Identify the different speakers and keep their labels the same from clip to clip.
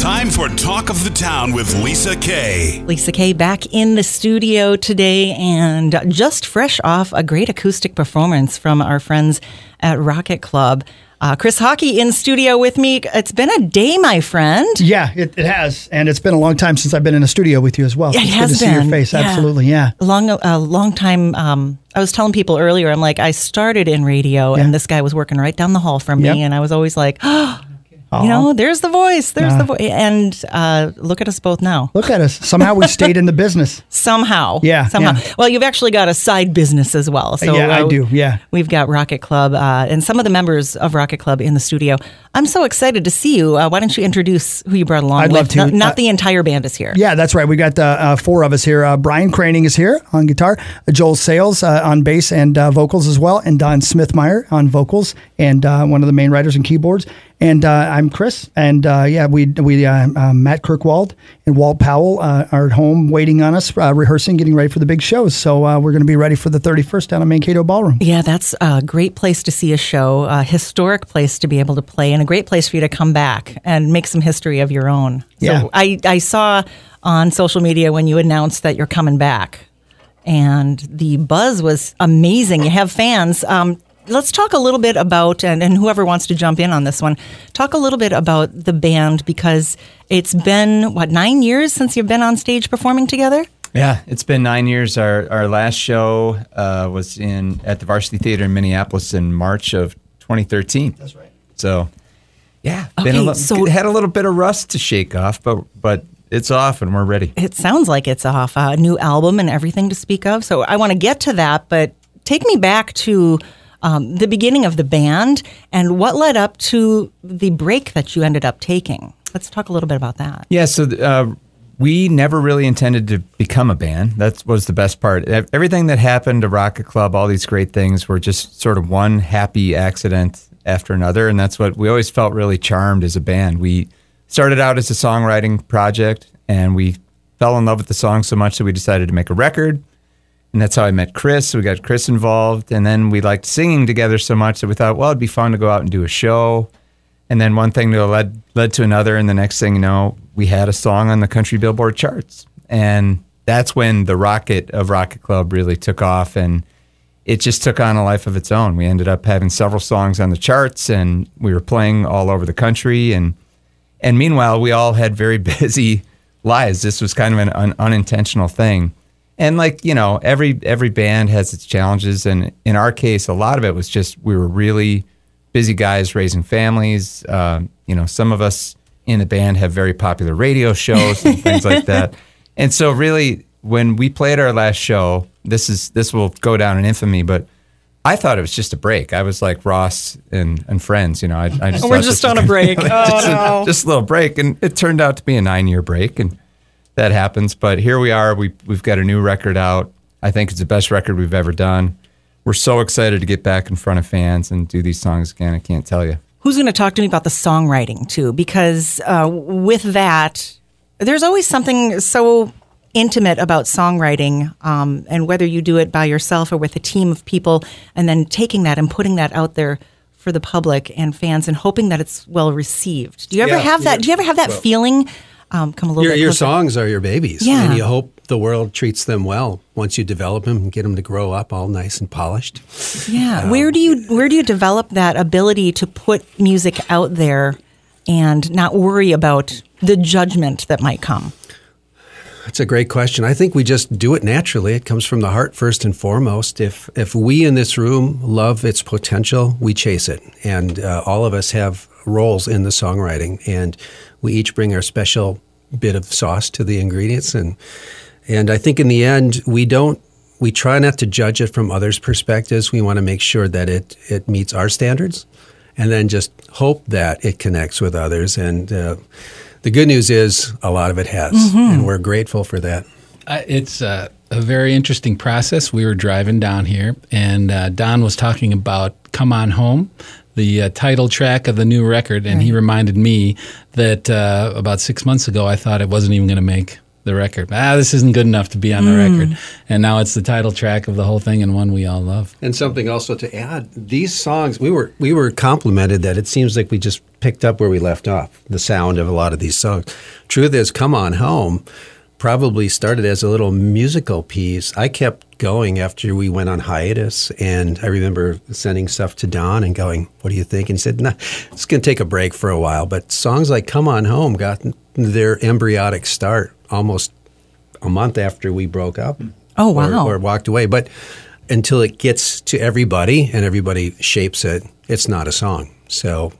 Speaker 1: Time for Talk of the Town with Lisa Kay.
Speaker 2: Lisa Kay back in the studio today and just fresh off a great acoustic performance from our friends at Rocket Club. Uh, Chris Hawkey in studio with me. It's been a day, my friend.
Speaker 3: Yeah, it, it has, and it's been a long time since I've been in a studio with you as well.
Speaker 2: Yeah, it
Speaker 3: it's
Speaker 2: has
Speaker 3: good to
Speaker 2: been.
Speaker 3: see your face.
Speaker 2: Yeah.
Speaker 3: Absolutely, yeah.
Speaker 2: A long, a long time. Um, I was telling people earlier, I'm like, I started in radio, and this guy was working right down the hall from
Speaker 3: Yep.
Speaker 2: me, and I was always like, you know, there's the voice, there's the voice, and uh, look at us both now.
Speaker 3: Look at us. Somehow we stayed in the business.
Speaker 2: Somehow,
Speaker 3: Yeah,
Speaker 2: somehow.
Speaker 3: yeah.
Speaker 2: Well, you've actually got a side business as well. So
Speaker 3: yeah, I
Speaker 2: uh,
Speaker 3: do. Yeah.
Speaker 2: We've got Rocket Club uh, and some of the members of Rocket Club in the studio. I'm so excited to see you. Uh, why don't you introduce who you brought along?
Speaker 3: I'd
Speaker 2: with?
Speaker 3: love to.
Speaker 2: Not, not
Speaker 3: Uh,
Speaker 2: the entire band is here.
Speaker 3: Yeah, that's right. We got uh, uh, four of us here. Uh, Brian Craning is here on guitar, uh, Joel Sayles uh, on bass and uh, vocals as well, and Don Smithmeyer on vocals and uh, one of the main writers and keyboards. And uh, I'm Chris, and uh, yeah, we we uh, uh, Matt Kirkwald and Walt Powell uh, are at home waiting on us, uh, rehearsing, getting ready for the big shows. So uh, we're going to be ready for the 31st down at Mankato Ballroom.
Speaker 2: Yeah, that's a great place to see a show, a historic place to be able to play, and a great place for you to come back and make some history of your own.
Speaker 3: Yeah.
Speaker 2: So I, I saw on social media when you announced that you're coming back, and the buzz was amazing. You have fans. Um, let's talk a little bit about, and, and whoever wants to jump in on this one, talk a little bit about the band because it's been, what, nine years since you've been on stage performing together?
Speaker 4: Yeah, it's been nine years. Our our last show uh, was in at the Varsity Theater in Minneapolis in March of 2013. That's right. So, yeah, been a
Speaker 2: Okay,
Speaker 4: li-
Speaker 2: so-
Speaker 4: had a little bit of rust to shake off, but but it's off and we're ready.
Speaker 2: It sounds like it's off a new album and everything to speak of. So I want to get to that, but take me back to um, the beginning of the band and what led up to the break that you ended up taking. Let's talk a little bit about that.
Speaker 4: Yeah, so uh, we never really intended to become a band. That was the best part. Everything that happened to Rocket Club, all these great things, were just sort of one happy accident after another, and that's what we always felt really charmed as a band. We started out as a songwriting project, and we fell in love with the song so much that we decided to make a record. And that's how I met Chris. We got Chris involved. And then we liked singing together so much that we thought, well, it'd be fun to go out and do a show. And then one thing led led to another, and the next thing you know, we had a song on the country Billboard charts, and that's when the rocket of Rocket Club really took off, and it just took on a life of its own. We ended up having several songs on the charts, and we were playing all over the country, and and meanwhile, we all had very busy lives. This was kind of an un- unintentional thing. And like, you know, every every band has its challenges and in our case a lot of it was just we were really busy guys raising families. Um, you know, some of us in the band have very popular radio shows and things like that. And so really when we played our last show, this is this will go down in infamy, but I thought it was just a break. I was like Ross and, and friends, you know. I, I just
Speaker 2: We're just on a break. Oh,
Speaker 4: just,
Speaker 2: no.
Speaker 4: a, just a little break, and it turned out to be a nine-year break, and that happens. But here we are. We we've got a new record out. I think it's the best record we've ever done. We're so excited to get back in front of fans and do these songs again. I can't tell you.
Speaker 2: Who's going to talk to me about the songwriting too? Because uh, with that, there's always something so intimate about songwriting, um, and whether you do it by yourself or with a team of people, and then taking that and putting that out there for the public and fans, and hoping that it's well received. Do you ever
Speaker 5: Yeah,
Speaker 2: have that?
Speaker 5: yeah.
Speaker 2: Do you ever have that feeling? Um, come a little
Speaker 5: Your,
Speaker 2: bit.
Speaker 5: your songs are your babies.
Speaker 2: Yeah.
Speaker 5: And you hope the world treats them well once you develop them and get them to grow up all nice and polished.
Speaker 2: Yeah. where do you where do you develop that ability to put music out there and not worry about the judgment that might come?
Speaker 5: That's a great question. I think we just do it naturally. It comes from the heart first and foremost. If if we in this room love its potential, we chase it, and uh, all of us have roles in the songwriting, and we each bring our special bit of sauce to the ingredients, and and I think in the end we don't. We try not to judge it from others' perspectives. We want to make sure that it it meets our standards, and then just hope that it connects with others. And uh, the good news is a lot of it has, and we're grateful for that.
Speaker 6: Uh, it's uh, a very interesting process. We were driving down here, and uh, Don was talking about "Come On Home," the uh, title track of the new record, and he reminded me that uh, about six months ago, I thought it wasn't even going to make the record. Ah, this isn't good enough to be on the record. And now it's the title track of the whole thing and one we all love.
Speaker 5: And something also to add, these songs we were we were complimented that it seems like we just picked up where we left off, the sound of a lot of these songs. Truth is, Come On Home probably started as a little musical piece. I kept going after we went on hiatus and I remember sending stuff to Don and going, What do you think? And he said, nah, it's gonna take a break for a while. But songs like Come On Home got their embryonic start almost a month after we broke up.
Speaker 2: Oh,
Speaker 5: or-
Speaker 2: wow.
Speaker 5: Or, walked away. But until it gets to everybody and everybody shapes it, it's not a song. So,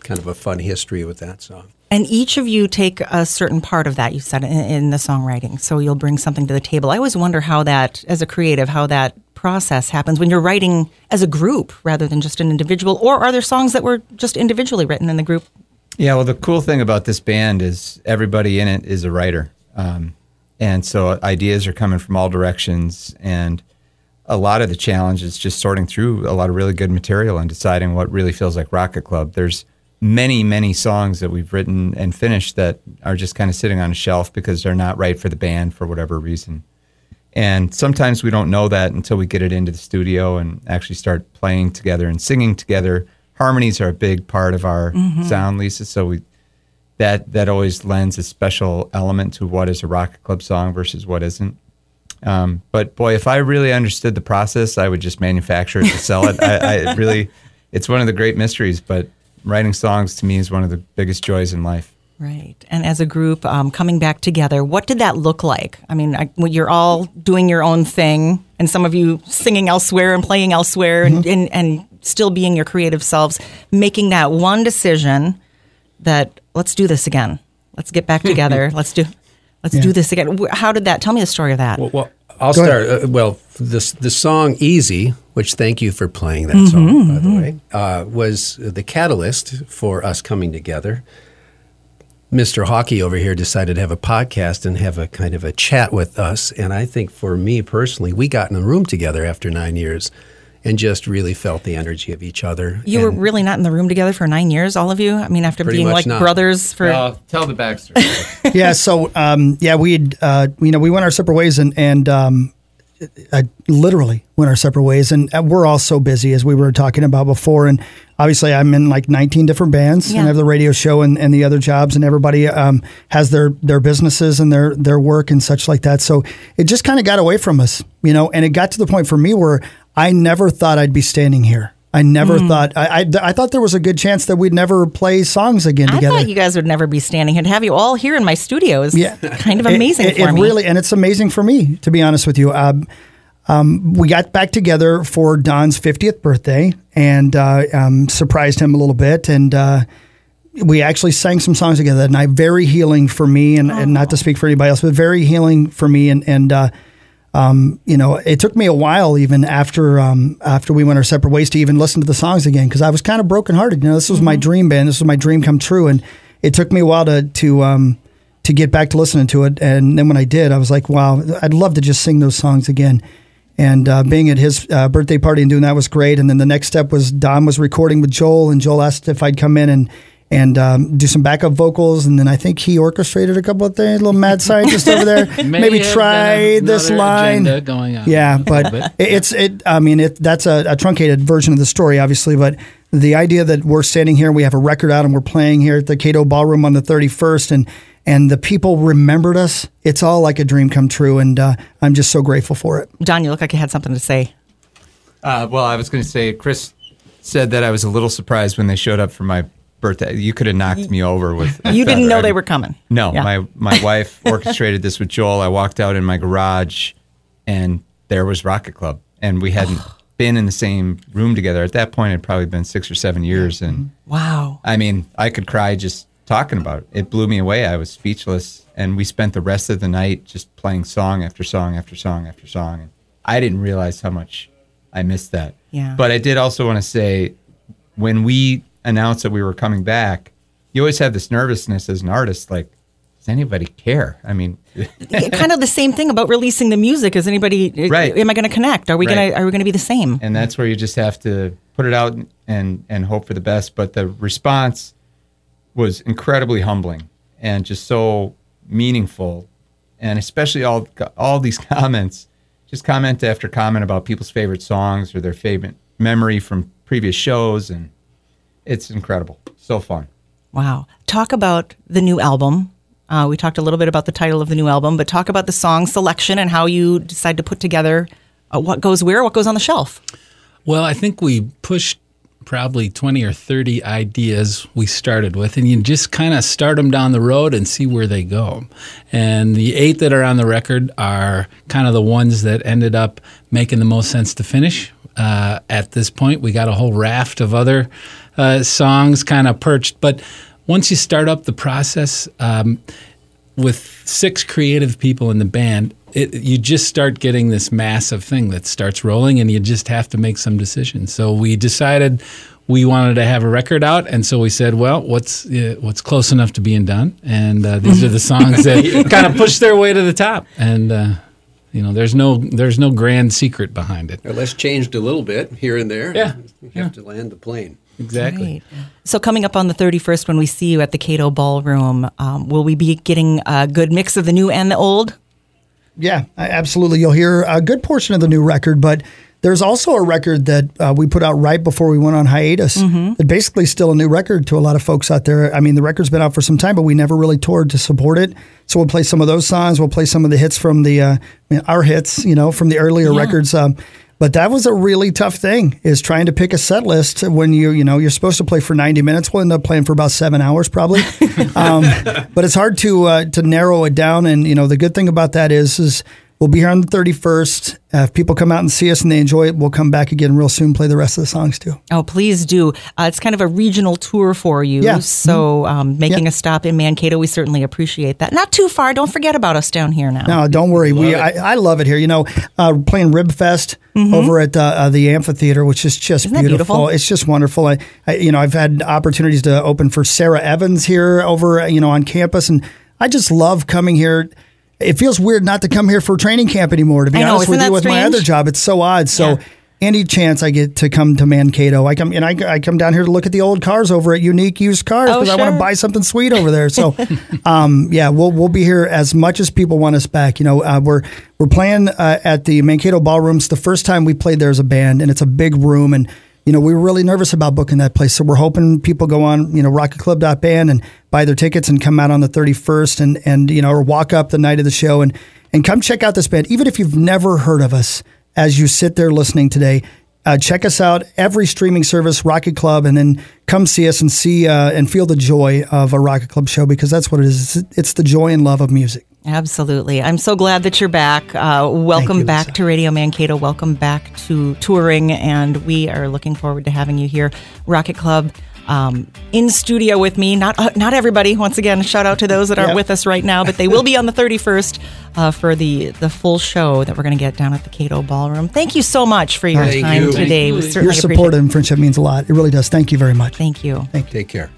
Speaker 5: kind of a fun history with that song.
Speaker 2: And each of you take a certain part of that, you said, in, in the songwriting. So you'll bring something to the table. I always wonder how that, as a creative, how that process happens when you're writing as a group rather than just an individual. Or are there songs that were just individually written in the group?
Speaker 4: Yeah, well, the cool thing about this band is everybody in it is a writer. Um, and so ideas are coming from all directions. And a lot of the challenge is just sorting through a lot of really good material and deciding what really feels like Rocket Club. There's many, many songs that we've written and finished that are just kind of sitting on a shelf because they're not right for the band for whatever reason. And sometimes we don't know that until we get it into the studio and actually start playing together and singing together. Harmonies are a big part of our sound, Lisa. So we that that always lends a special element to what is a rocket club song versus what isn't. Um, but boy, if I really understood the process, I would just manufacture it to sell it. I, I really, it's one of the great mysteries. But writing songs to me is one of the biggest joys in life.
Speaker 2: Right. And as a group, um, coming back together, what did that look like? I mean, I, when you're all doing your own thing, and some of you singing elsewhere and playing elsewhere, and, and, and still being your creative selves, making that one decision that let's do this again. Let's get back together. let's do, let's
Speaker 3: Yeah.
Speaker 2: do this again. How did that? Tell me the story of that.
Speaker 5: Well, well I'll
Speaker 3: Go
Speaker 5: start. Uh, well, this the song "Easy," which thank you for playing that
Speaker 2: Mm-hmm,
Speaker 5: song, by the way, uh, was the catalyst for us coming together. Mr. Hawkey over here decided to have a podcast and have a kind of a chat with us, and I think for me personally, we got in a room together after nine years, and just really felt the energy of each other.
Speaker 2: you were really not in the room together for nine years, all of you. I mean, after being like
Speaker 5: not.
Speaker 2: brothers for.
Speaker 4: tell the backstory.
Speaker 3: yeah. So, um, yeah, we'd uh, you know, we went our separate ways and, and, um, I literally went our separate ways. And uh, we're all so busy as we were talking about before. And obviously I'm in like 19 different bands
Speaker 2: Yeah.
Speaker 3: and I have the radio show and, and the other jobs and everybody, um, has their, their businesses and their, their work and such like that. So it just kind of got away from us, you know, and it got to the point for me where I never thought I'd be standing here. I never thought I, I I thought there was a good chance that we'd never play songs again
Speaker 2: I
Speaker 3: together.
Speaker 2: thought you guys would never be standing here. To have you all here in my studio is
Speaker 3: Yeah.
Speaker 2: kind of amazing
Speaker 3: It,
Speaker 2: for
Speaker 3: it
Speaker 2: me.
Speaker 3: really, and it's amazing for me to be honest with you. Um, um, we got back together for Don's 50th birthday and uh, um, surprised him a little bit, and uh, we actually sang some songs together. that night. very healing for me, and, and not to speak for anybody else, but very healing for me. And and uh, um, you know, it took me a while even after um, after we went our separate ways to even listen to the songs again because I was kind of brokenhearted. You know, this was my dream band. This was my dream come true, and it took me a while to to um, to get back to listening to it. And then when I did, I was like, wow, I'd love to just sing those songs again. And uh, being at his uh, birthday party and doing that was great. And then the next step was Don was recording with Joel, and Joel asked if I'd come in and and um, do some backup vocals. And then I think he orchestrated a couple of things. A little mad scientist over there.
Speaker 6: May
Speaker 3: Maybe try this line.
Speaker 6: going on.
Speaker 3: Yeah, but it- it's it. I mean, it that's a, a truncated version of the story, obviously. But the idea that we're standing here, and we have a record out, and we're playing here at the Kato Ballroom on the thirty first, and and the people remembered us. It's all like a dream come true, and uh, I'm just so grateful for it.
Speaker 2: John, you look like you had something to say.
Speaker 4: Uh, well, I was going to say, Chris said that I was a little surprised when they showed up for my birthday. You could have knocked me over with.
Speaker 2: You didn't
Speaker 4: feather.
Speaker 2: know they were coming.
Speaker 4: No,
Speaker 2: Yeah.
Speaker 4: my my wife orchestrated this with Joel. I walked out in my garage, and there was Rocket Club, and we hadn't been in the same room together at that point. It'd probably been six or seven years, and mm-hmm.
Speaker 2: Wow.
Speaker 4: I mean, I could cry just talking about it. It blew me away. I was speechless, and we spent the rest of the night just playing song after song after song after song. And I didn't realize how much I missed that.
Speaker 2: Yeah.
Speaker 4: But I did also want to say, when we announced that we were coming back, you always have this nervousness as an artist, like, does anybody care? I mean,
Speaker 2: kind of the same thing about releasing the music. Is anybody uh, uh,
Speaker 4: Right.
Speaker 2: Am I going to connect? Are we
Speaker 4: Right.
Speaker 2: going to Are we going to be the same?
Speaker 4: and that's where you just have to put it out and and hope for the best. But the response was incredibly humbling and just so meaningful and especially all all these comments, just comment after comment about people's favorite songs or their favorite memory from previous shows, and it's incredible. So fun.
Speaker 2: Wow. Talk about the new album. Uh, we talked a little bit about the title of the new album, but talk about the song selection and how you decide to put together uh, what goes where, what goes on the shelf.
Speaker 6: Well, I think we pushed probably 20 or 30 ideas we started with, and you just kind of start them down the road and see where they go. And the eight that are on the record are kind of the ones that ended up making the most sense to finish. Uh, at this point, we got a whole raft of other uh, songs kind of perched. But once you start up the process, um, with six creative people in the band, it, you just start getting this massive thing that starts rolling, and you just have to make some decisions. So we decided we wanted to have a record out, and so we said, "Well, what's uh, what's close enough to being done?" And uh, these are the songs that kind of push their way to the top. And uh, you know, there's no there's no grand secret behind it.
Speaker 5: Or less changed a little bit here and there.
Speaker 6: Yeah.
Speaker 5: You have
Speaker 6: Yeah.
Speaker 5: to land the plane.
Speaker 6: Exactly.
Speaker 2: Right. So, coming up on the 31st, when we see you at the Kato Ballroom, um, will we be getting a good mix of the new and the old?
Speaker 3: Yeah, absolutely. You'll hear a good portion of the new record, but there's also a record that uh, we put out right before we went on hiatus. That basically still a new record to a lot of folks out there. I mean, the record's been out for some time, but we never really toured to support it. So we'll play some of those songs. We'll play some of the hits from the uh, I mean, our hits, you know, from the earlier
Speaker 2: Yeah.
Speaker 3: records. Um, but that was a really tough thing is trying to pick a set list when you you know you're supposed to play for 90 minutes. We'll end up playing for about seven hours probably. Um, but it's hard to uh, to narrow it down. And you know the good thing about that is is we'll be here on the 31st uh, if people come out and see us and they enjoy it we'll come back again real soon play the rest of the songs too
Speaker 2: Oh, please do. Uh, it's kind of a regional tour for you.
Speaker 3: Yeah.
Speaker 2: So, um, making
Speaker 3: Yeah.
Speaker 2: a stop in Mankato, we certainly appreciate that. Not too far. Don't forget about us down here now.
Speaker 3: No, don't worry. we I, I love it here. You know, uh, playing Rib Fest over at uh, uh, the amphitheater, which is just
Speaker 2: Mm-hmm. Isn't that
Speaker 3: beautiful.
Speaker 2: beautiful?
Speaker 3: It's just wonderful. I, I, you know, I've had opportunities to open for Sara Evans here over, uh, you know, on campus, and I just love coming here. It feels weird not to come here for training camp anymore. To be
Speaker 2: know,
Speaker 3: honest with you, with my other job, it's so odd. So.
Speaker 2: Yeah.
Speaker 3: Any chance I get to come to Mankato, I come and I, I come down here to look at the old cars over at Unique Used Cars
Speaker 2: Oh,
Speaker 3: because I want to buy something sweet over there. So, um, yeah, we'll we'll be here as much as people want us back. You know, uh, we're we're playing uh, at the Mankato Ballrooms. The first time we played there as a band, and it's a big room, and you know we were really nervous about booking that place. So we're hoping people go on, you know, rocketclub.band and buy their tickets and come out on the 31st, and and you know, or walk up the night of the show and and come check out this band, even if you've never heard of us. As you sit there listening today, uh, check us out every streaming service, Rocket Club, and then come see us and see uh, and feel the joy of a Rocket Club show because that's what it is. It's, it's the joy and love of music.
Speaker 2: Absolutely. I'm so glad that you're back. Uh, welcome
Speaker 3: you,
Speaker 2: back
Speaker 3: Lisa.
Speaker 2: to Radio Mankato. Welcome back to touring. And we are looking forward to having you here. Rocket Club um, in studio with me. Not uh, not everybody. Once again, shout out to those that aren't
Speaker 3: Yep.
Speaker 2: with us right now, but they will be on the 31st uh, for the, the full show that we're going to get down at the Kato Ballroom. Thank you so much for your
Speaker 5: Thank
Speaker 2: time
Speaker 5: you.
Speaker 2: today. We certainly
Speaker 3: Your
Speaker 2: appreciate
Speaker 3: support and friendship means a lot. It really does. Thank you very much.
Speaker 2: Thank you.
Speaker 5: Thank take care.